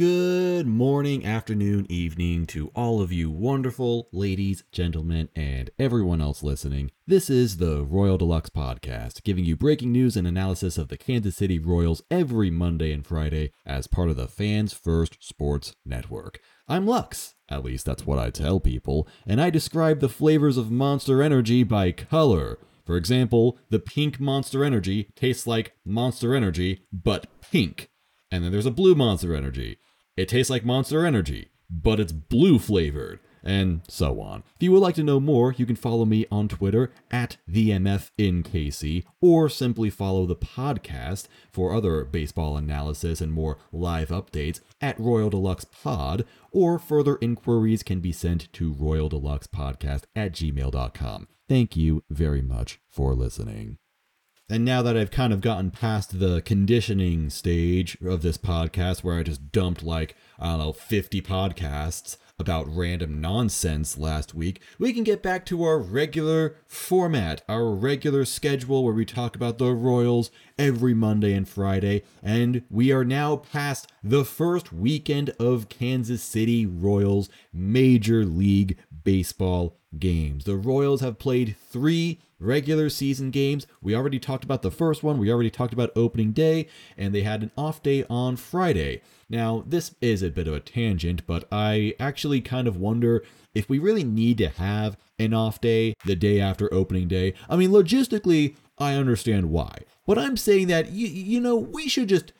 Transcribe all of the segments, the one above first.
Good morning, afternoon, evening to all of you wonderful ladies, gentlemen, and everyone else listening. This is the Royal Deluxe Podcast, giving you breaking news and analysis of the Kansas City Royals every Monday and Friday as part of the Fans First Sports Network. I'm Lux, at least that's what I tell people, and I describe the flavors of Monster Energy by color. For example, the pink Monster Energy tastes like Monster Energy, but pink. And then there's a blue Monster Energy. It tastes like Monster Energy, but it's blue flavored, and so on. If you would like to know more, you can follow me on Twitter at TheMFInKC, or simply follow the podcast for other baseball analysis and more live updates at Royal Deluxe Pod, or further inquiries can be sent to Royal Deluxe Podcast at gmail.com. Thank you very much for listening. And now that I've kind of gotten past the conditioning stage of this podcast, where I just dumped like, I don't know, 50 podcasts about random nonsense last week, we can get back to our regular format, our regular schedule where we talk about the Royals every Monday and Friday. And we are now past the first weekend of Kansas City Royals Major League Baseball games. The Royals have played three regular season games. We already talked about the first one, we already talked about opening day, and they had an off day on Friday. Now, this is a bit of a tangent, but I actually kind of wonder if we really need to have an off day the day after opening day. I mean, logistically, I understand why. But I'm saying that, you, you know, we should just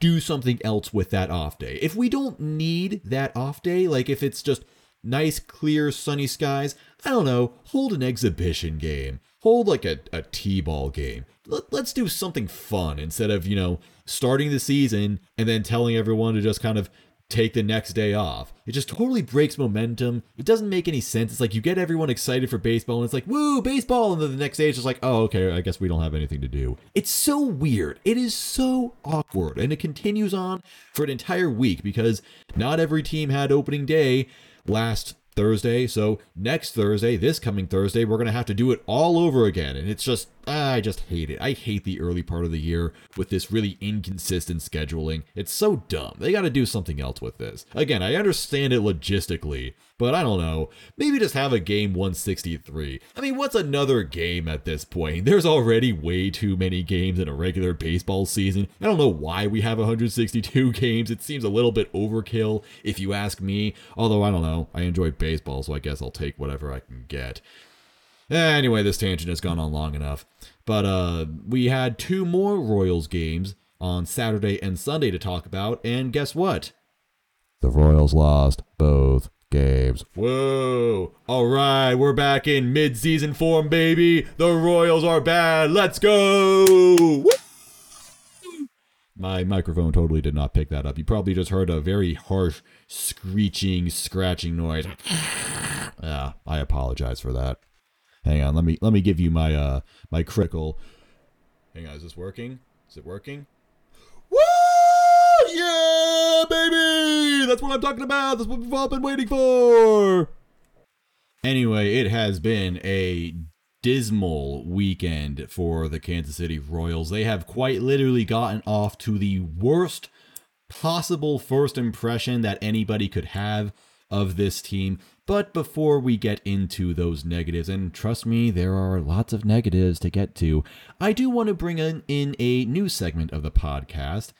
do something else with that off day. If we don't need that off day, like if it's just nice, clear, sunny skies. I don't know, hold an exhibition game. Hold like a, a T-ball game. Let, let's do something fun instead of, you know, starting the season and then telling everyone to just kind of take the next day off. It just totally breaks momentum. It doesn't make any sense. It's like you get everyone excited for baseball and it's like, woo, baseball. And then the next day it's just like, oh, okay, I guess we don't have anything to do. It's so weird. It is so awkward. And it continues on for an entire week because not every team had opening day last Thursday. So next Thursday, this coming Thursday, we're going to have to do it all over again. And it's just, I just hate it. I hate the early part of the year with this really inconsistent scheduling. It's so dumb. They got to do something else with this. Again, I understand it logistically, but I don't know. Maybe just have a game 163. I mean, what's another game at this point? There's already way too many games in a regular baseball season. I don't know why we have 162 games. It seems a little bit overkill, if you ask me. Although, I don't know. I enjoy baseball, so I guess I'll take whatever I can get. Anyway, this tangent has gone on long enough. But uh, we had two more Royals games on Saturday and Sunday to talk about, and guess what? The Royals lost both games. Whoa! All right, we're back in mid-season form, baby. The Royals are bad. Let's go! My microphone totally did not pick that up. You probably just heard a very harsh screeching, scratching noise. yeah, I apologize for that. Hang on, let me let me give you my uh my critical. Hang on, is this working? Is it working? Woo! Yeah, baby! That's what I'm talking about. That's what we've all been waiting for. Anyway, it has been a dismal weekend for the Kansas City Royals. They have quite literally gotten off to the worst possible first impression that anybody could have of this team. But before we get into those negatives, and trust me, there are lots of negatives to get to, I do want to bring in, in a new segment of the podcast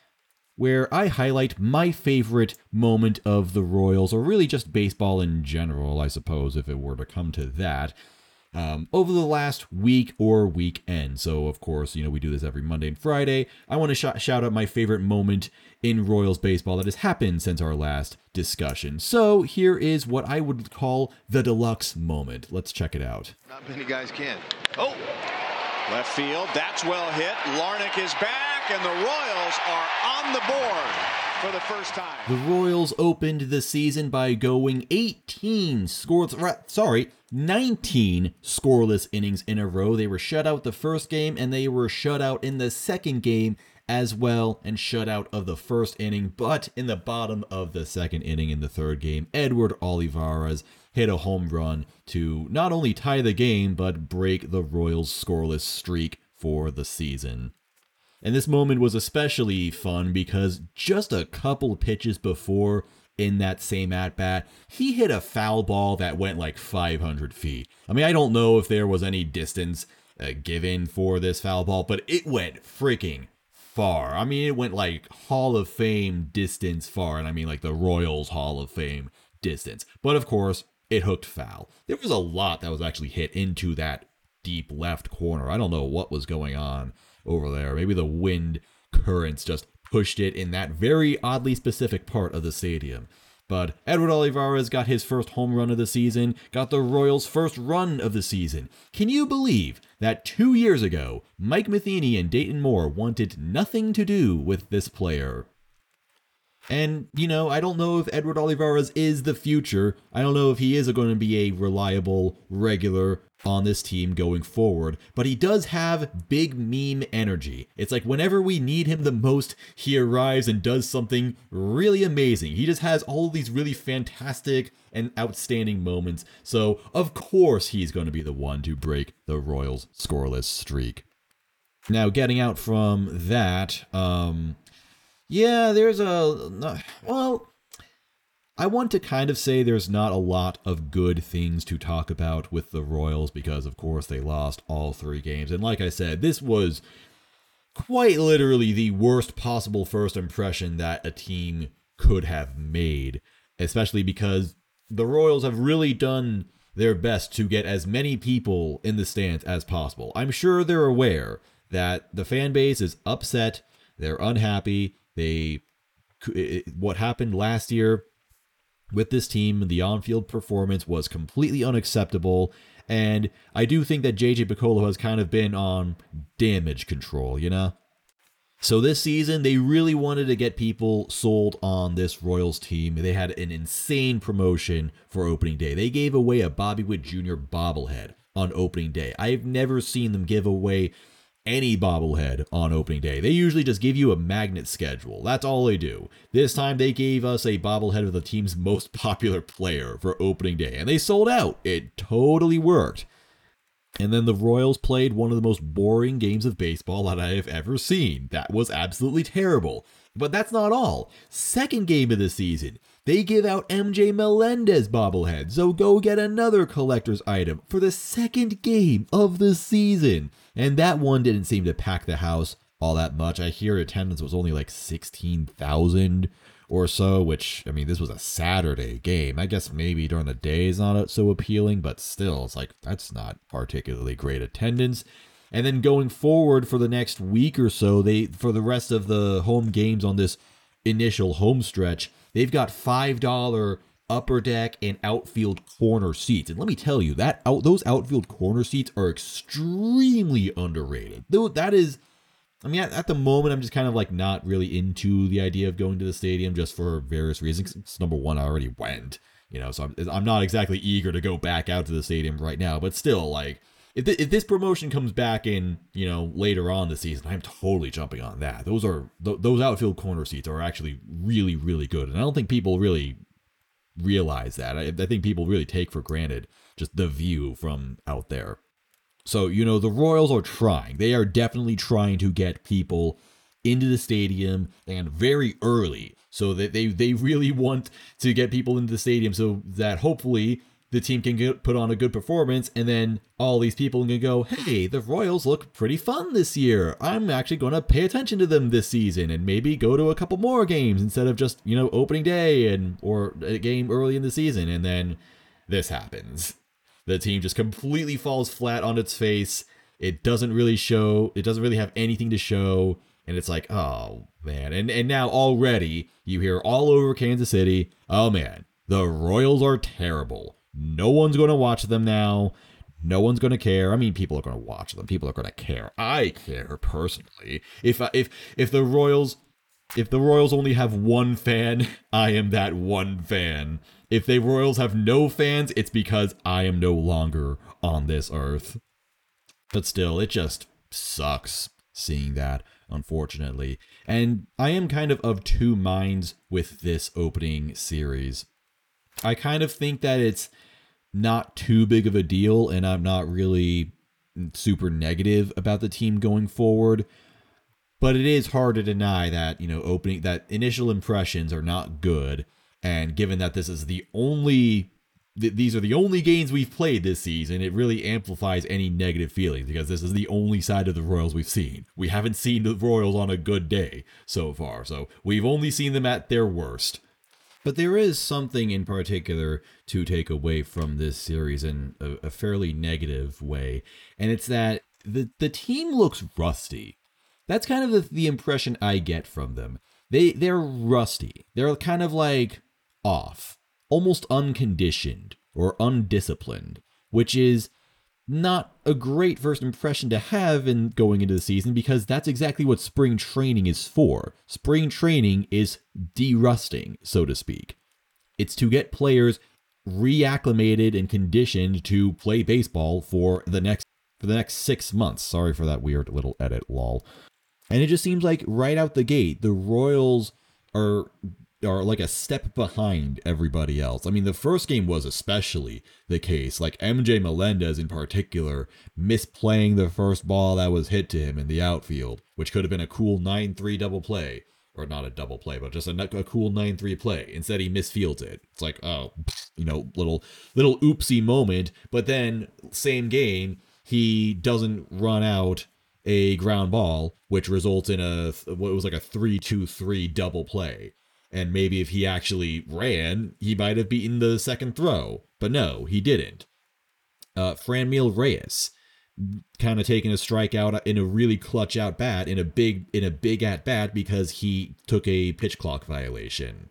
where I highlight my favorite moment of the Royals, or really just baseball in general, I suppose, if it were to come to that um, over the last week or weekend. So, of course, you know, we do this every Monday and Friday. I want to sh- shout out my favorite moment in Royals baseball that has happened since our last discussion. So, here is what I would call the deluxe moment. Let's check it out. Not many guys can. Oh, left field. That's well hit. Larnach is back, and the Royals are on the board for the first time. The Royals opened the season by going 18 scoreless, sorry, 19 scoreless innings in a row. They were shut out the first game and they were shut out in the second game as well and shut out of the first inning. But in the bottom of the second inning in the third game, Edward Olivares hit a home run to not only tie the game but break the Royals scoreless streak for the season. And this moment was especially fun because just a couple pitches before in that same at bat, he hit a foul ball that went like 500 feet. I mean, I don't know if there was any distance uh, given for this foul ball, but it went freaking far. I mean, it went like Hall of Fame distance far, and I mean like the Royals Hall of Fame distance. But of course, it hooked foul. There was a lot that was actually hit into that deep left corner. I don't know what was going on over there. Maybe the wind currents just pushed it in that very oddly specific part of the stadium. But Edward Olivares got his first home run of the season, got the Royals' first run of the season. Can you believe that two years ago, Mike Matheny and Dayton Moore wanted nothing to do with this player? And, you know, I don't know if Edward Olivares is the future. I don't know if he is going to be a reliable, regular on this team going forward, but he does have big meme energy. It's like whenever we need him the most, he arrives and does something really amazing. He just has all these really fantastic and outstanding moments. So, of course, he's going to be the one to break the Royals' scoreless streak. Now, getting out from that, um, yeah, there's a. Well, I want to kind of say there's not a lot of good things to talk about with the Royals because, of course, they lost all three games. And like I said, this was quite literally the worst possible first impression that a team could have made, especially because the Royals have really done their best to get as many people in the stands as possible. I'm sure they're aware that the fan base is upset, they're unhappy, they what happened last year with this team, the on-field performance was completely unacceptable. And I do think that JJ Picollo has kind of been on damage control, you know? So this season, they really wanted to get people sold on this Royals team. They had an insane promotion for opening day. They gave away a Bobby Witt Jr. bobblehead on opening day. I've never seen them give away any bobblehead on opening day. They usually just give you a magnet schedule. That's all they do. This time they gave us a bobblehead of the team's most popular player for opening day, and they sold out. It totally worked. And then the Royals played one of the most boring games of baseball that I have ever seen. That was absolutely terrible. But that's not all. Second game of the season, they give out MJ Melendez bobblehead, so go get another collector's item for the second game of the season. And that one didn't seem to pack the house all that much. I hear attendance was only like 16,000 or so, which, I mean, this was a Saturday game. I guess maybe during the day is not so appealing, but still, it's like, that's not particularly great attendance. And then going forward for the next week or so, they for the rest of the home games on this initial home stretch, they've got $5 upper deck and outfield corner seats. And let me tell you, that out those outfield corner seats are extremely underrated. Though that is I mean, at, at, the moment, I'm just kind of like not really into the idea of going to the stadium just for various reasons. Number one, I already went, you know, so I'm, I'm not exactly eager to go back out to the stadium right now. But still, like, if, th- if this promotion comes back in, you know, later on the season, I'm totally jumping on that. Those are th- those outfield corner seats are actually really, really good, and I don't think people really realize that. I, I think people really take for granted just the view from out there. So, you know, the Royals are trying. They are definitely trying to get people into the stadium and very early so that they, they really want to get people into the stadium so that hopefully the team can get, put on a good performance, and then all these people can go, hey, the Royals look pretty fun this year. I'm actually going to pay attention to them this season and maybe go to a couple more games instead of just, you know, opening day and or a game early in the season. And then this happens. The team just completely falls flat on its face. It doesn't really show, it doesn't really have anything to show. And it's like, oh man. And and now already you hear all over Kansas City, oh man, the Royals are terrible no one's going to watch them now. No one's going to care. I mean, people are going to watch them. People are going to care. I care personally. If if if the Royals if the Royals only have one fan, I am that one fan. If the Royals have no fans, it's because I am no longer on this earth. But still, it just sucks seeing that, unfortunately. And I am kind of of two minds with this opening series. I kind of think that it's not too big of a deal, and I'm not really super negative about the team going forward. But it is hard to deny that, you know, opening that initial impressions are not good. And given that this is the only th- these are the only games we've played this season, it really amplifies any negative feelings because this is the only side of the Royals we've seen. We haven't seen the Royals on a good day so far, so we've only seen them at their worst. But there is something in particular to take away from this series in a, a fairly negative way, and it's that the the team looks rusty. That's kind of the, the impression I get from them. They they're rusty. They're kind of like off, almost unconditioned or undisciplined, which is not a great first impression to have in going into the season because that's exactly what spring training is for. Spring training is derusting, so to speak. It's to get players reacclimated and conditioned to play baseball for the next for the next 6 months. Sorry for that weird little edit lol. And it just seems like right out the gate the Royals are are like a step behind everybody else. I mean, the first game was especially the case. Like MJ Melendez in particular, misplaying the first ball that was hit to him in the outfield, which could have been a cool 9 3 double play. Or not a double play, but just a, a cool 9 3 play. Instead, he misfields it. It's like, oh, you know, little little oopsie moment. But then, same game, he doesn't run out a ground ball, which results in a what was like a 3 2 3 double play. And maybe if he actually ran, he might have beaten the second throw. But no, he didn't. Uh, Franmil Reyes kind of taking a strikeout in a really clutch out bat in a big in a big at bat because he took a pitch clock violation.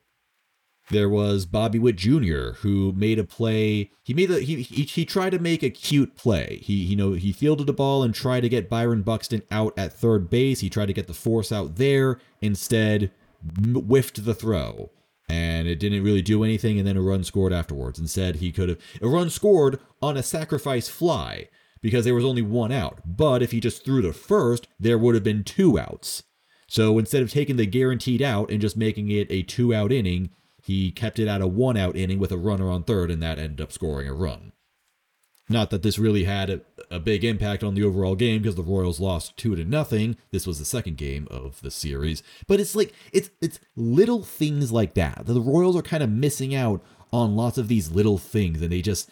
There was Bobby Witt Jr. who made a play. He made a he, he he tried to make a cute play. He you know he fielded a ball and tried to get Byron Buxton out at third base. He tried to get the force out there. Instead, whiffed the throw and it didn't really do anything and then a run scored afterwards. Instead he could have a run scored on a sacrifice fly because there was only one out. But if he just threw the first there would have been two outs. So instead of taking the guaranteed out and just making it a two out inning he kept it at a one out inning with a runner on third and that ended up scoring a run. Not that this really had a, big impact on the overall game because the Royals lost two to nothing. This was the second game of the series, but it's like it's it's little things like that. The Royals are kind of missing out on lots of these little things, and they just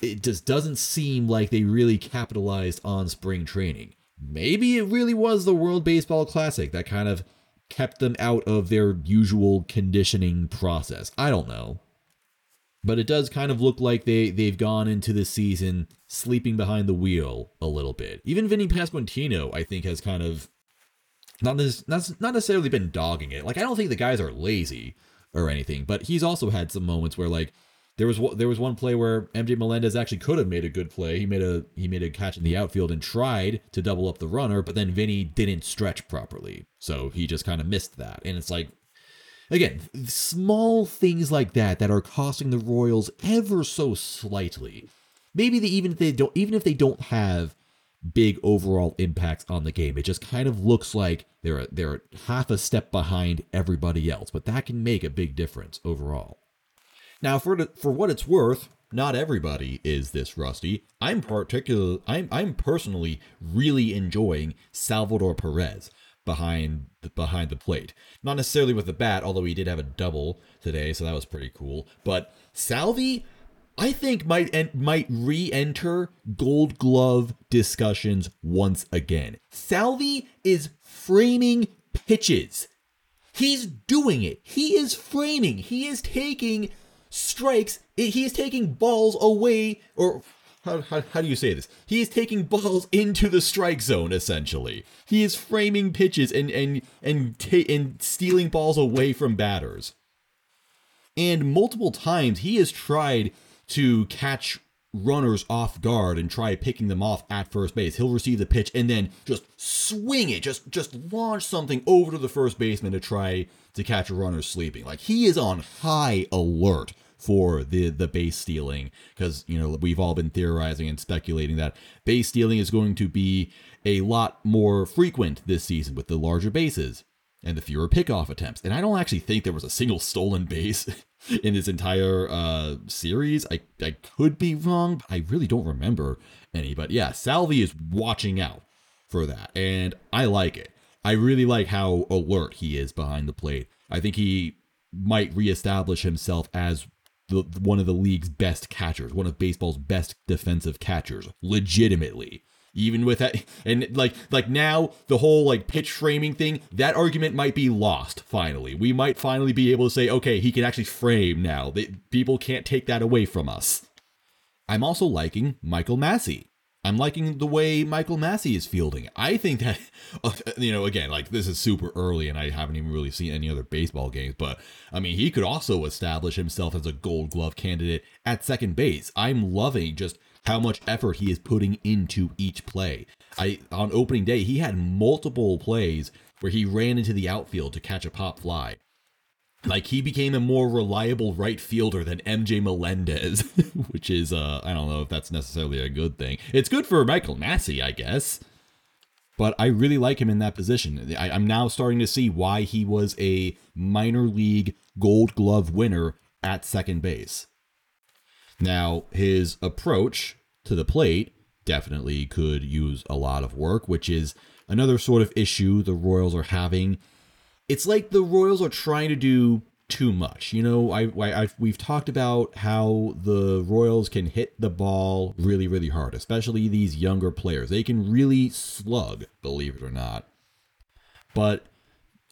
it just doesn't seem like they really capitalized on spring training. Maybe it really was the World Baseball Classic that kind of kept them out of their usual conditioning process. I don't know. But it does kind of look like they they've gone into the season sleeping behind the wheel a little bit. Even Vinny Pasquantino, I think, has kind of not this not, not necessarily been dogging it. Like I don't think the guys are lazy or anything, but he's also had some moments where like there was there was one play where MJ Melendez actually could have made a good play. He made a he made a catch in the outfield and tried to double up the runner, but then Vinny didn't stretch properly, so he just kind of missed that. And it's like Again, small things like that that are costing the Royals ever so slightly. Maybe they, even if they don't even if they don't have big overall impacts on the game, it just kind of looks like they're they're half a step behind everybody else, but that can make a big difference overall. Now, for for what it's worth, not everybody is this rusty. I'm particular I'm I'm personally really enjoying Salvador Perez behind the, behind the plate. Not necessarily with the bat, although he did have a double today, so that was pretty cool. But Salvi, I think might en- might re-enter Gold Glove discussions once again. Salvi is framing pitches. He's doing it. He is framing. He is taking strikes. He is taking balls away or how, how, how do you say this? He is taking balls into the strike zone essentially. He is framing pitches and and and ta- and stealing balls away from batters. And multiple times he has tried to catch runners off guard and try picking them off at first base. He'll receive the pitch and then just swing it, just just launch something over to the first baseman to try to catch a runner sleeping. Like he is on high alert for the the base stealing because you know we've all been theorizing and speculating that base stealing is going to be a lot more frequent this season with the larger bases and the fewer pickoff attempts. And I don't actually think there was a single stolen base in this entire uh, series. I, I could be wrong, but I really don't remember any. But yeah, Salvi is watching out for that, and I like it. I really like how alert he is behind the plate. I think he might reestablish himself as the, one of the league's best catchers, one of baseball's best defensive catchers, legitimately. Even with that, and like like now the whole like pitch framing thing, that argument might be lost. Finally, we might finally be able to say, okay, he can actually frame now. They, people can't take that away from us. I'm also liking Michael Massey. I'm liking the way Michael Massey is fielding. I think that, you know, again, like this is super early and I haven't even really seen any other baseball games, but I mean, he could also establish himself as a gold glove candidate at second base. I'm loving just how much effort he is putting into each play. I on opening day, he had multiple plays where he ran into the outfield to catch a pop fly. Like he became a more reliable right fielder than MJ Melendez, which is uh I don't know if that's necessarily a good thing. It's good for Michael Massey, I guess. But I really like him in that position. I, I'm now starting to see why he was a minor league gold glove winner at second base. Now, his approach to the plate definitely could use a lot of work, which is another sort of issue the Royals are having it's like the Royals are trying to do too much. You know, I, I I've, we've talked about how the Royals can hit the ball really really hard, especially these younger players. They can really slug, believe it or not. But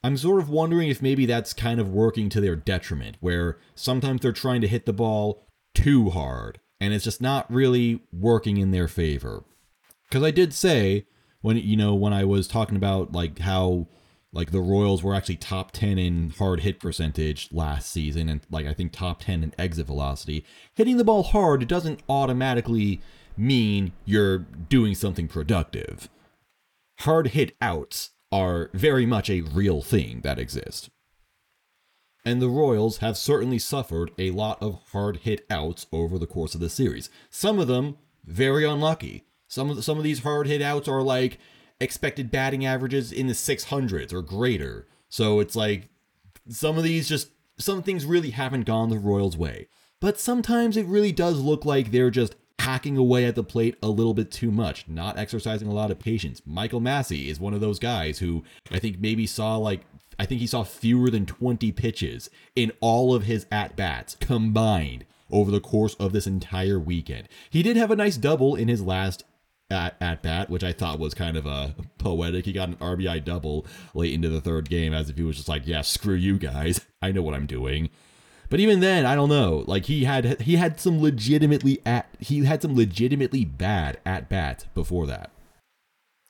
I'm sort of wondering if maybe that's kind of working to their detriment, where sometimes they're trying to hit the ball too hard, and it's just not really working in their favor. Because I did say when you know when I was talking about like how like the Royals were actually top 10 in hard hit percentage last season and like I think top 10 in exit velocity. Hitting the ball hard doesn't automatically mean you're doing something productive. Hard hit outs are very much a real thing that exist. And the Royals have certainly suffered a lot of hard hit outs over the course of the series. Some of them very unlucky. Some of the, some of these hard hit outs are like expected batting averages in the 600s or greater. So it's like some of these just some things really haven't gone the Royals' way. But sometimes it really does look like they're just hacking away at the plate a little bit too much, not exercising a lot of patience. Michael Massey is one of those guys who I think maybe saw like I think he saw fewer than 20 pitches in all of his at bats combined over the course of this entire weekend. He did have a nice double in his last at, at bat, which I thought was kind of a poetic. He got an RBI double late into the third game, as if he was just like, "Yeah, screw you guys. I know what I'm doing." But even then, I don't know. Like he had he had some legitimately at he had some legitimately bad at bat before that.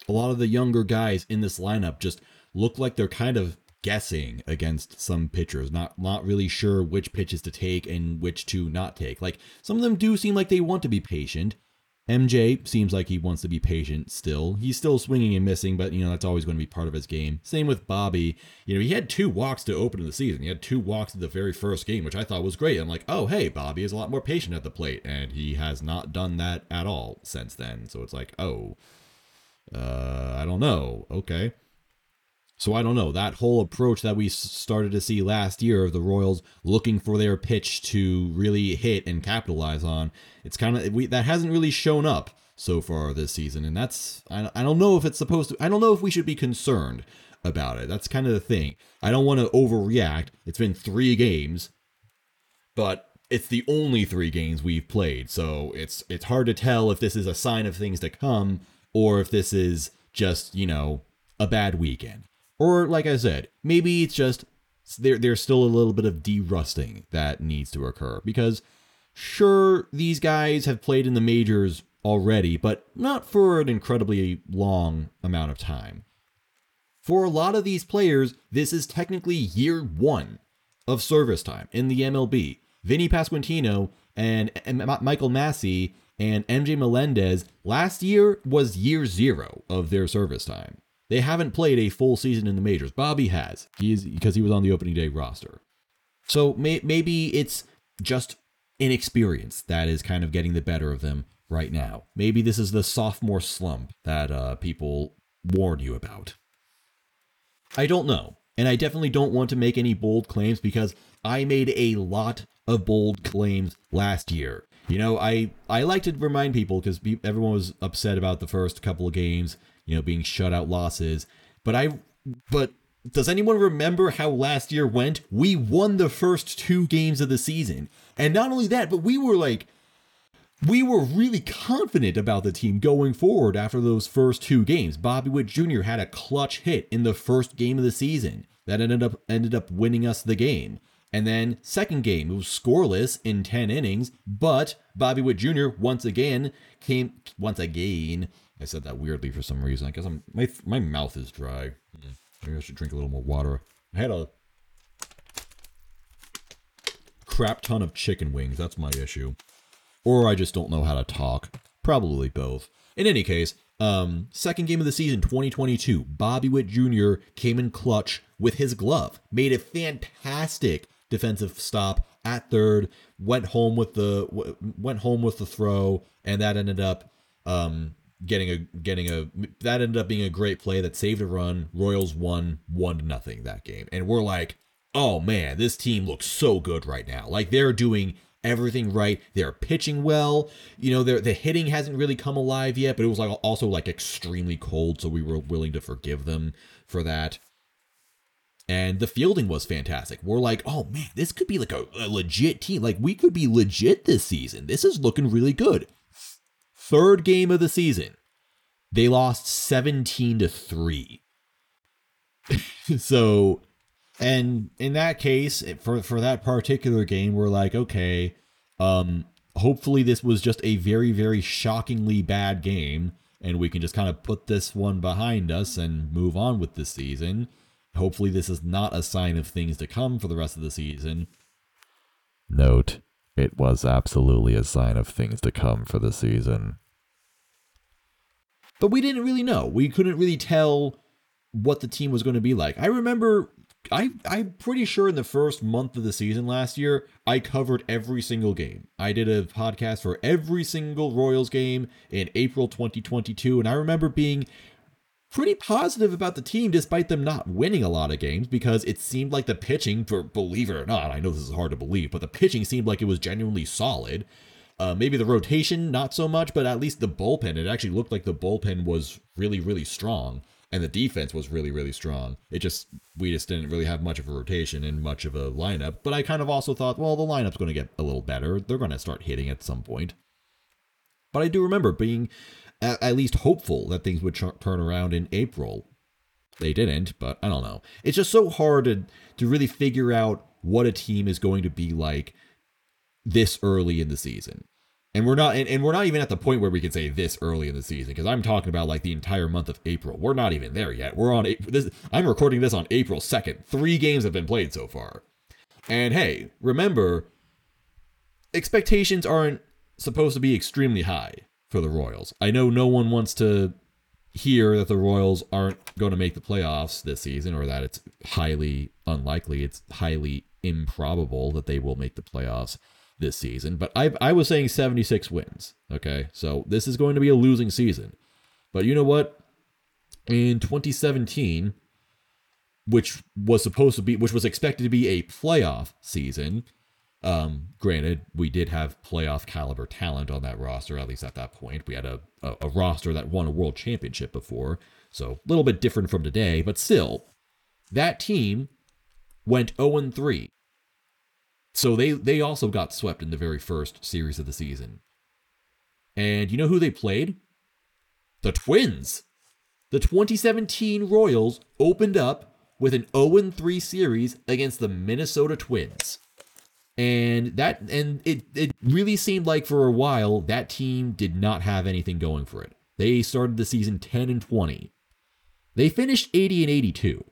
A lot of the younger guys in this lineup just look like they're kind of guessing against some pitchers, not not really sure which pitches to take and which to not take. Like some of them do seem like they want to be patient, MJ seems like he wants to be patient still. He's still swinging and missing, but you know that's always going to be part of his game. Same with Bobby. You know he had two walks to open the season. He had two walks in the very first game, which I thought was great. I'm like, oh hey, Bobby is a lot more patient at the plate, and he has not done that at all since then. So it's like, oh, uh, I don't know. Okay. So I don't know. That whole approach that we started to see last year of the Royals looking for their pitch to really hit and capitalize on, it's kind of that hasn't really shown up so far this season, and that's I, I don't know if it's supposed to. I don't know if we should be concerned about it. That's kind of the thing. I don't want to overreact. It's been three games, but it's the only three games we've played, so it's it's hard to tell if this is a sign of things to come or if this is just you know a bad weekend. Or like I said, maybe it's just there there's still a little bit of derusting that needs to occur because sure these guys have played in the majors already, but not for an incredibly long amount of time. For a lot of these players, this is technically year 1 of service time in the MLB. Vinny Pasquantino and, Michael Massey and MJ Melendez last year was year 0 of their service time. They haven't played a full season in the majors. Bobby has. He is because he was on the opening day roster. So may, maybe it's just inexperience that is kind of getting the better of them right now. Maybe this is the sophomore slump that uh, people warn you about. I don't know. And I definitely don't want to make any bold claims because I made a lot of bold claims last year. You know, I, I like to remind people because everyone was upset about the first couple of games you know, being shutout losses. But I but does anyone remember how last year went? We won the first two games of the season. And not only that, but we were like, we were really confident about the team going forward after those first two games. Bobby Witt Jr. had a clutch hit in the first game of the season that ended up ended up winning us the game. And then second game, it was scoreless in 10 innings, but Bobby Witt Jr. once again came once again. I said that weirdly for some reason. I guess I'm my my mouth is dry. Maybe I should drink a little more water. I had a crap ton of chicken wings. That's my issue. Or I just don't know how to talk. Probably both. In any case, um, second game of the season, 2022, Bobby Witt Jr. came in clutch with his glove, made a fantastic defensive stop at third, went home with the went home with the throw, and that ended up um, getting a getting a that ended up being a great play that saved a run. Royals won one to nothing that game, and we're like, oh man, this team looks so good right now. Like they're doing everything right. They're pitching well. You know, the hitting hasn't really come alive yet, but it was like also like extremely cold, so we were willing to forgive them for that. And the fielding was fantastic. We're like, oh man, this could be like a, a legit team. Like we could be legit this season. This is looking really good. Third game of the season, they lost 17 to 3. so and in that case, for for that particular game, we're like, okay, um, hopefully this was just a very very shockingly bad game, and we can just kind of put this one behind us and move on with this season. Hopefully, this is not a sign of things to come for the rest of the season. Note: It was absolutely a sign of things to come for the season. But we didn't really know. We couldn't really tell what the team was going to be like. I remember I I'm pretty sure in the first month of the season last year, I covered every single game. I did a podcast for every single Royals game in April 2022 and I remember being pretty positive about the team despite them not winning a lot of games because it seemed like the pitching for believe it or not, I know this is hard to believe, but the pitching seemed like it was genuinely solid. Uh, maybe the rotation, not so much, but at least the bullpen, it actually looked like the bullpen was really, really strong and the defense was really really strong. It just we just didn't really have much of a rotation and much of a lineup. But I kind of also thought, well, the lineup's going to get a little better. They're going to start hitting at some point. But I do remember being at, at least hopeful that things would ch- turn around in April. They didn't, but I don't know. It's just so hard to to really figure out what a team is going to be like this early in the season. And we're not and, and we're not even at the point where we can say this early in the season because I'm talking about like the entire month of April. We're not even there yet. We're on this I'm recording this on April 2nd. 3 games have been played so far. And hey, remember expectations aren't supposed to be extremely high for the Royals. I know no one wants to hear that the Royals aren't going to make the playoffs this season or that it's highly unlikely, it's highly improbable that they will make the playoffs this season, but I I was saying 76 wins. Okay, so this is going to be a losing season. But you know what? In 2017, which was supposed to be, which was expected to be a playoff season. Um, granted, we did have playoff caliber talent on that roster, at least at that point. We had a, a, a roster that won a world championship before, so a little bit different from today, but still, that team went 0 3 so they they also got swept in the very first series of the season. And you know who they played? The Twins. The 2017 Royals opened up with an 0-3 series against the Minnesota Twins. And that and it it really seemed like for a while that team did not have anything going for it. They started the season 10 and 20. They finished 80 and 82.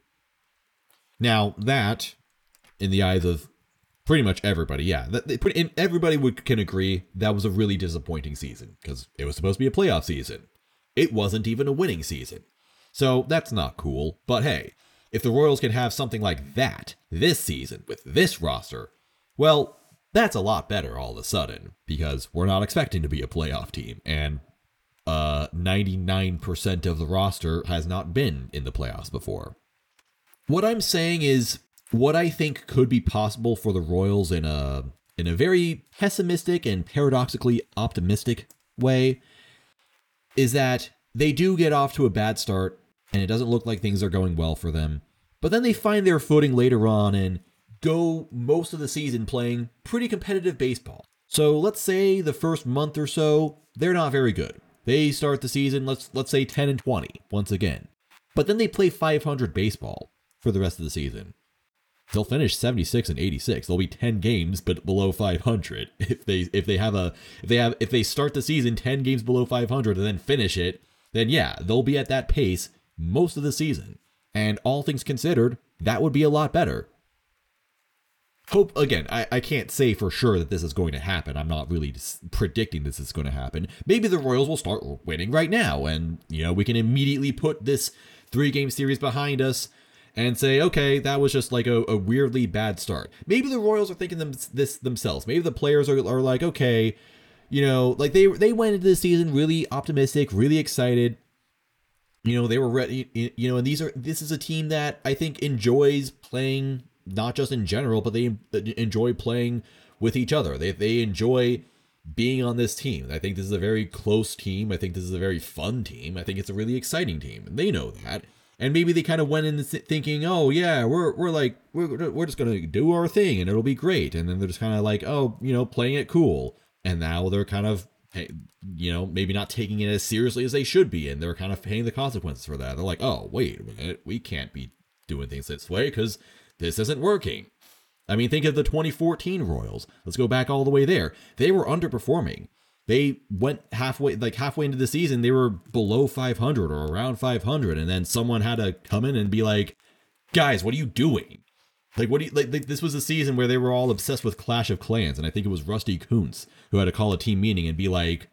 Now, that in the eyes of pretty much everybody yeah that, everybody would can agree that was a really disappointing season because it was supposed to be a playoff season it wasn't even a winning season so that's not cool but hey if the royals can have something like that this season with this roster well that's a lot better all of a sudden because we're not expecting to be a playoff team and uh 99% of the roster has not been in the playoffs before what i'm saying is what I think could be possible for the Royals in a in a very pessimistic and paradoxically optimistic way is that they do get off to a bad start and it doesn't look like things are going well for them. But then they find their footing later on and go most of the season playing pretty competitive baseball. So let's say the first month or so, they're not very good. They start the season, let's let's say 10 and 20 once again. But then they play 500 baseball for the rest of the season. They'll finish 76 and 86. They'll be 10 games but below 500 if they if they have a if they have if they start the season 10 games below 500 and then finish it, then yeah, they'll be at that pace most of the season. And all things considered, that would be a lot better. Hope again, I, I can't say for sure that this is going to happen. I'm not really predicting this is going to happen. Maybe the Royals will start winning right now, and you know we can immediately put this three game series behind us and say, okay, that was just like a, a weirdly bad start. Maybe the Royals are thinking them, this themselves. Maybe the players are, are like, okay, you know, like they they went into the season really optimistic, really excited. You know, they were ready. You know, and these are this is a team that I think enjoys playing not just in general, but they enjoy playing with each other. They they enjoy being on this team. I think this is a very close team. I think this is a very fun team. I think it's a really exciting team. And they know that. And maybe they kind of went in thinking, "Oh yeah, we're we're like we're we're just gonna do our thing and it'll be great." And then they're just kind of like, "Oh, you know, playing it cool." And now they're kind of, you know, maybe not taking it as seriously as they should be, and they're kind of paying the consequences for that. They're like, "Oh, wait a minute, we can't be doing things this way because this isn't working." I mean, think of the 2014 Royals. Let's go back all the way there. They were underperforming. They went halfway, like halfway into the season, they were below 500 or around 500, and then someone had to come in and be like, "Guys, what are you doing?" Like, what do you like, like? This was a season where they were all obsessed with Clash of Clans, and I think it was Rusty Kuntz who had to call a team meeting and be like,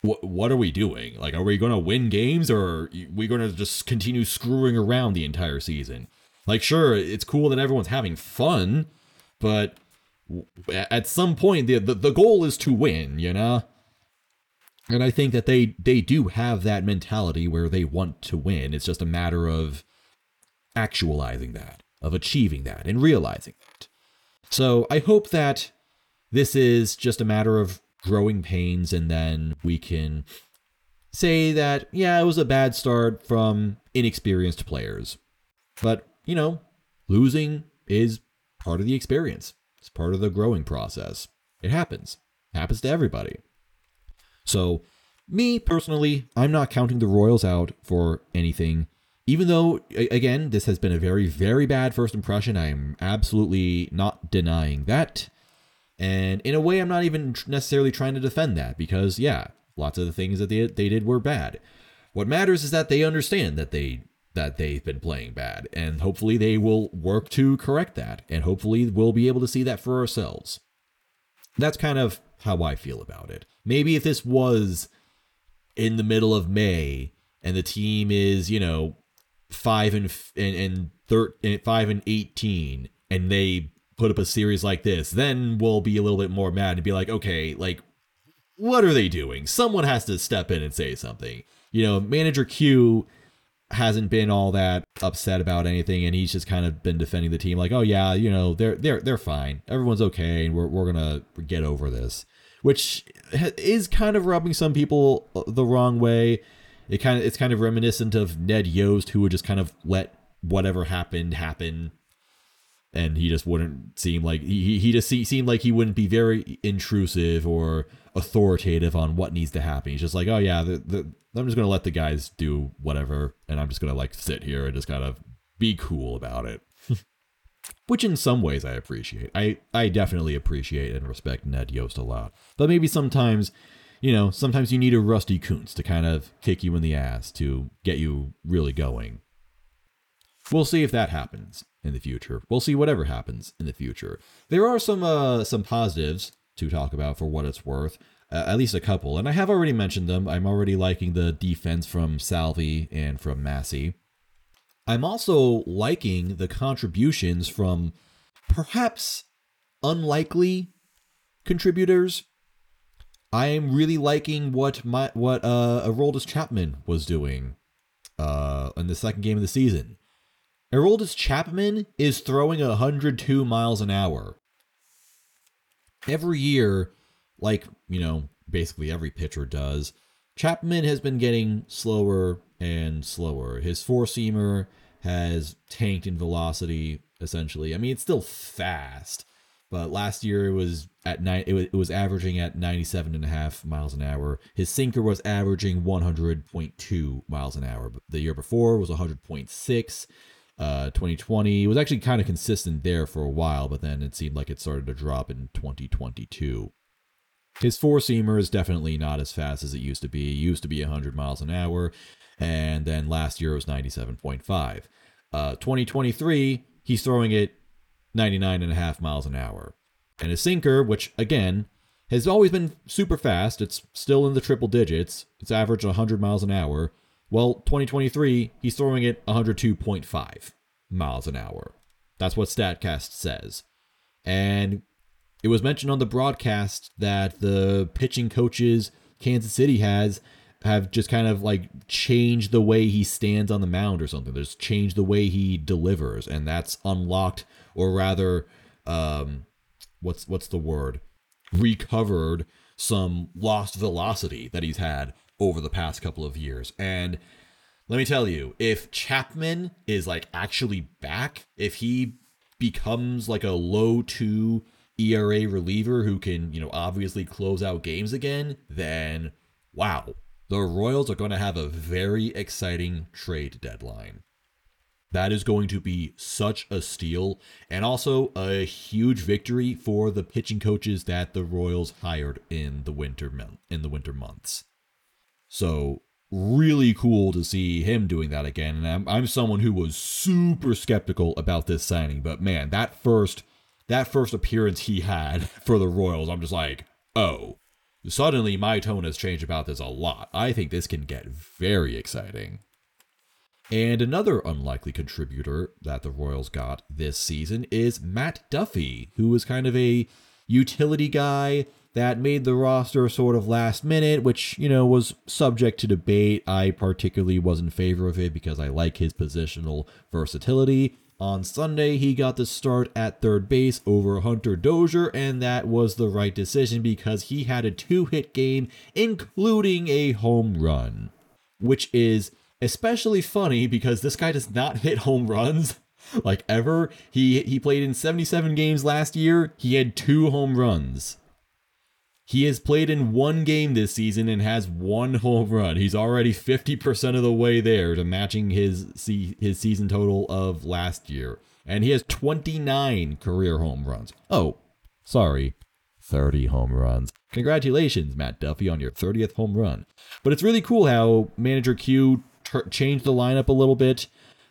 "What? What are we doing? Like, are we going to win games, or are we going to just continue screwing around the entire season?" Like, sure, it's cool that everyone's having fun, but at some point the, the, the goal is to win you know? And i think that they they do have that mentality where they want to win. It's just a matter of actualizing that of achieving that and realizing that. So i hope that this is just a matter of growing pains and then we can say that yeah it was a bad start from inexperienced players. But you know losing is part of the experience. It's part of the growing process. It happens. It happens to everybody. So, me personally, I'm not counting the Royals out for anything. Even though, again, this has been a very, very bad first impression, I'm absolutely not denying that. And in a way, I'm not even necessarily trying to defend that because, yeah, lots of the things that they, they did were bad. What matters is that they understand that they that they've been playing bad. And hopefully they will work to correct that. And hopefully we'll be able to see that for ourselves. That's kind of how I feel about it. Maybe if this was in the middle of May and the team is, you know, five and and, and, thir- and five and eighteen, and they put up a series like this, then we'll be a little bit more mad and be like, okay, like, what are they doing? Someone has to step in and say something. You know, manager Q hasn't been all that upset about anything and he's just kind of been defending the team like oh yeah you know they're they're they're fine. Everyone's okay and we're, we're gonna get over this. Which is kind of rubbing some people uh, the wrong way. It kind of it's kind of reminiscent of ned yost who would just kind of let whatever happened happen and he just wouldn't seem like he, he just seemed like he wouldn't be very intrusive or authoritative on what needs to happen. He's just like, oh yeah, the, the, I'm just gonna let the guys do whatever, and I'm just gonna like sit here and just kind of be cool about it. Which in some ways I appreciate. I I definitely appreciate and respect Ned Yost a lot. But maybe sometimes, you know, sometimes you need a Rusty Kuntz to kind of kick you in the ass to get you really going. We'll see if that happens in the future. We'll see whatever happens in the future. There are some uh some positives to talk about for what it's worth. Uh, at least a couple, and I have already mentioned them. I'm already liking the defense from Salvi and from Massey. I'm also liking the contributions from perhaps unlikely contributors. I am really liking what my what uh Aroldis Chapman was doing uh in the second game of the season. Aroldis Chapman is throwing 102 miles an hour every year, like, you know, basically every pitcher does, Chapman has been getting slower and slower. His four seamer has tanked in velocity essentially. I mean, it's still fast, but last year it was at nine. It was, it was averaging at 97 and a half miles an hour. His sinker was averaging 100.2 miles an hour. The year before was 100.6. Uh, 2020 it was actually kind of consistent there for a while, but then it seemed like it started to drop in 2022. His four seamer is definitely not as fast as it used to be. It used to be 100 miles an hour, and then last year it was 97.5. Uh, 2023, he's throwing it 99 and a half miles an hour. And his sinker, which again has always been super fast, it's still in the triple digits, it's averaged 100 miles an hour. Well, 2023, he's throwing it 102.5 miles an hour. That's what StatCast says. And it was mentioned on the broadcast that the pitching coaches Kansas City has have just kind of like changed the way he stands on the mound or something. There's changed the way he delivers, and that's unlocked, or rather, um, what's what's the word? Recovered some lost velocity that he's had over the past couple of years. And let me tell you, if Chapman is like actually back, if he becomes like a low two ERA reliever who can, you know, obviously close out games again, then wow, the Royals are going to have a very exciting trade deadline. That is going to be such a steal and also a huge victory for the pitching coaches that the Royals hired in the winter in the winter months. So really cool to see him doing that again. And I'm, I'm someone who was super skeptical about this signing, but man, that first that first appearance he had for the Royals, I'm just like, oh, Suddenly, my tone has changed about this a lot. I think this can get very exciting. And another unlikely contributor that the Royals got this season is Matt Duffy, who is kind of a utility guy that made the roster sort of last minute, which, you know, was subject to debate. I particularly was in favor of it because I like his positional versatility. On Sunday, he got the start at third base over Hunter Dozier, and that was the right decision because he had a two hit game, including a home run. Which is especially funny because this guy does not hit home runs like ever. He he played in 77 games last year. He had two home runs. He has played in one game this season and has one home run. He's already 50% of the way there to matching his his season total of last year. And he has 29 career home runs. Oh, sorry. 30 home runs. Congratulations, Matt Duffy, on your 30th home run. But it's really cool how manager Q t- changed the lineup a little bit.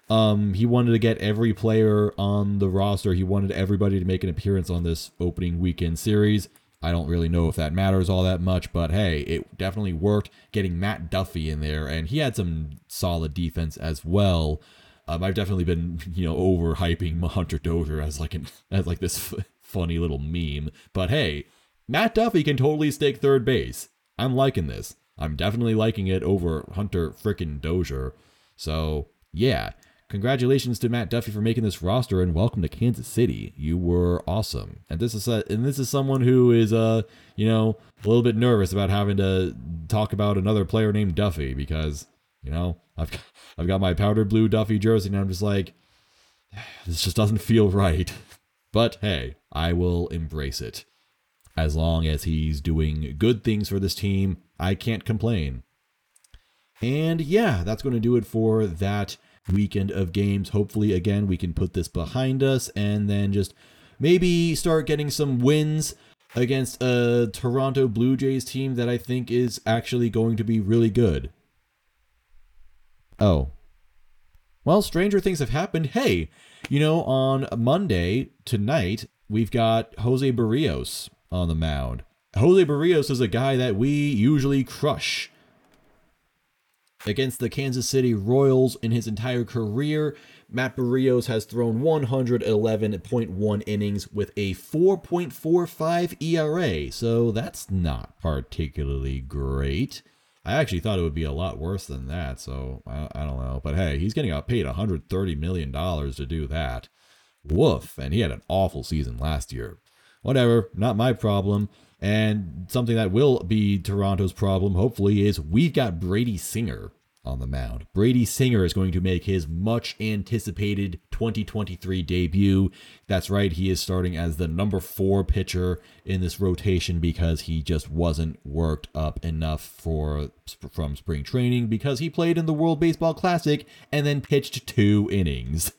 Um, he wanted to get every player on the roster. He wanted everybody to make an appearance on this opening weekend series. I don't really know if that matters all that much, but hey, it definitely worked getting Matt Duffy in there, and he had some solid defense as well. Um, I've definitely been, you know, overhyping Hunter Dozier as like an as like this f- funny little meme, but hey, Matt Duffy can totally stake third base. I'm liking this. I'm definitely liking it over Hunter frickin' Dozier. So yeah, Congratulations to Matt Duffy for making this roster and welcome to Kansas City. You were awesome. And this is a, and this is someone who is uh, you know, a little bit nervous about having to talk about another player named Duffy because, you know, I've I've got my powdered blue Duffy jersey and I'm just like this just doesn't feel right. But hey, I will embrace it. As long as he's doing good things for this team, I can't complain. And yeah, that's going to do it for that weekend of games. Hopefully, again, we can put this behind us and then just maybe start getting some wins against a Toronto Blue Jays team that I think is actually going to be really good. Oh. Well, stranger things have happened. Hey, you know, on Monday tonight, we've got Jose Berrios on the mound. Jose Berrios is a guy that we usually crush Against the Kansas City Royals in his entire career, Matt Berrios has thrown 111.1 innings with a 4.45 ERA, so that's not particularly great. I actually thought it would be a lot worse than that, so I, I don't know. But hey, he's getting paid $130 million to do that. Woof, and he had an awful season last year. Whatever, not my problem. And something that will be Toronto's problem, hopefully, is we've got Brady Singer on the mound. Brady Singer is going to make his much anticipated 2023 debut. That's right, he is starting as the number four pitcher in this rotation because he just wasn't worked up enough for from spring training because he played in the World Baseball Classic and then pitched two innings.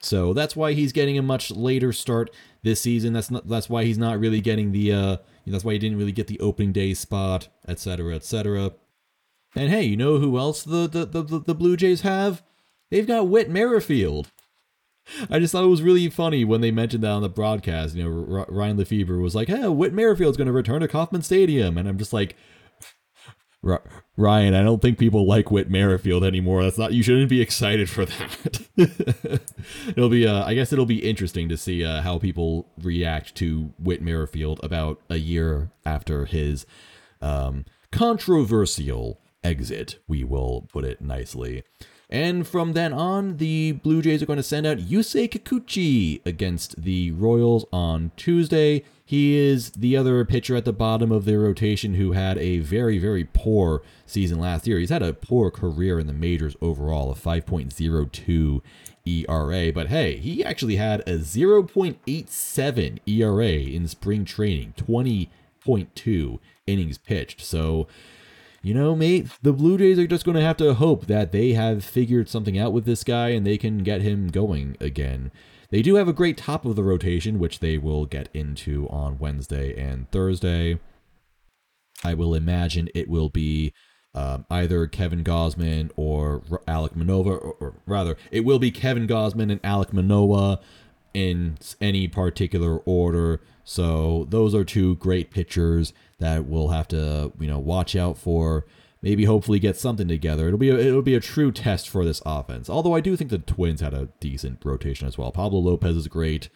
So that's why he's getting a much later start this season. That's not that's why he's not really getting the uh that's why he didn't really get the opening day spot, etc., etc. And hey, you know who else the, the, the, the Blue Jays have? They've got Whit Merrifield. I just thought it was really funny when they mentioned that on the broadcast. You know, Ryan Lefebvre was like, "Hey, Whit Merrifield's going to return to Kauffman Stadium," and I'm just like, Ryan, I don't think people like Whit Merrifield anymore. That's not. You shouldn't be excited for that. it'll be. Uh, I guess it'll be interesting to see uh, how people react to Whit Merrifield about a year after his um, controversial exit. We will put it nicely. And from then on, the Blue Jays are going to send out Yusei Kikuchi against the Royals on Tuesday. He is the other pitcher at the bottom of their rotation who had a very, very poor season last year. He's had a poor career in the majors overall, a 5.02 ERA. But hey, he actually had a 0.87 ERA in spring training, 20.2 innings pitched. So you know, mate, the Blue Jays are just going to have to hope that they have figured something out with this guy and they can get him going again. They do have a great top of the rotation, which they will get into on Wednesday and Thursday. I will imagine it will be um, either Kevin Gausman or Alek Manoah, or, or, rather, it will be Kevin Gausman and Alek Manoah in any particular order. So those are two great pitchers that we'll have to you know watch out for. Maybe hopefully get something together. It'll be a, it'll be a true test for this offense. Although I do think the Twins had a decent rotation as well. Pablo Lopez is great.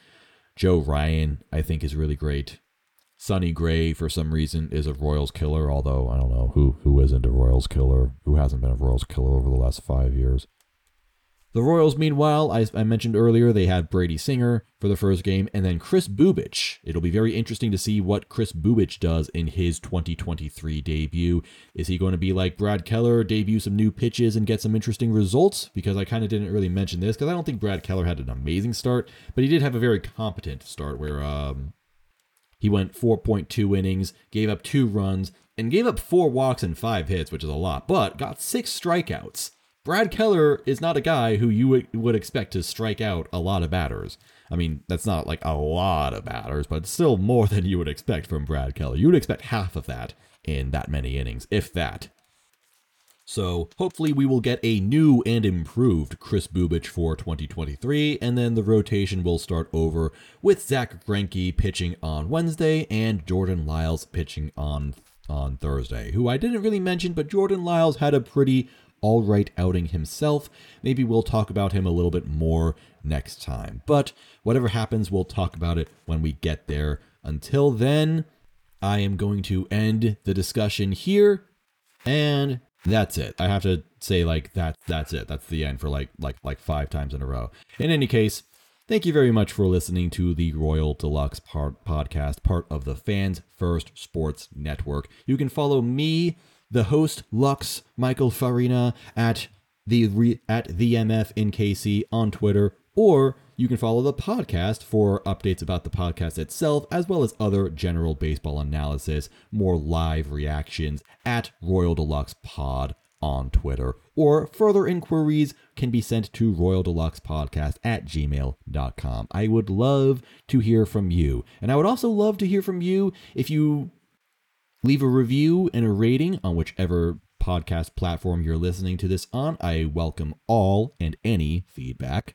Joe Ryan I think is really great. Sonny Gray for some reason is a Royals killer. Although I don't know who who isn't a Royals killer. Who hasn't been a Royals killer over the last five years. The Royals, meanwhile, I, I, mentioned earlier, they had Brady Singer for the first game, and then Kris Bubic. It'll be very interesting to see what Kris Bubic does in his 2023 debut. Is he going to be like Brad Keller, debut some new pitches and get some interesting results? Because I kind of didn't really mention this, because I don't think Brad Keller had an amazing start, but he did have a very competent start where um, he went 4.2 innings, gave up two runs, and gave up four walks and five hits, which is a lot, but got six strikeouts. Brad Keller is not a guy who you would expect to strike out a lot of batters. I mean, that's not like a lot of batters, but still more than you would expect from Brad Keller. You would expect half of that in that many innings, if that. So hopefully we will get a new and improved Kris Bubic for 2023, and then the rotation will start over with Zack Greinke pitching on Wednesday and Jordan Lyles pitching on on Thursday, who I didn't really mention, but Jordan Lyles had a pretty all right outing himself. Maybe we'll talk about him a little bit more next time. But whatever happens, we'll talk about it when we get there. Until then, I am going to end the discussion here and that's it. I have to say like that that's it. That's the end for like like like 5 times in a row. In any case, Thank you very much for listening to the Royal Deluxe part podcast, part of the Fans First Sports Network. You can follow me the host Lux Michael Farina at the at the MF in KC on Twitter, or you can follow the podcast for updates about the podcast itself, as well as other general baseball analysis, more live reactions at Royal Deluxe Pod on Twitter, or further inquiries can be sent to Royal Deluxe Podcast at gmail.com. I would love to hear from you. And I would also love to hear from you if you Leave a review and a rating on whichever podcast platform you're listening to this on. I welcome all and any feedback,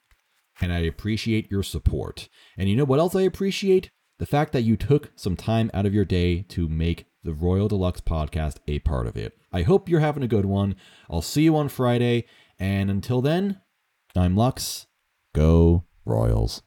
and I appreciate your support. And you know what else I appreciate? The fact that you took some time out of your day to make the Royal Deluxe podcast a part of it. I hope you're having a good one. I'll see you on Friday, and until then, I'm Lux. Go Royals.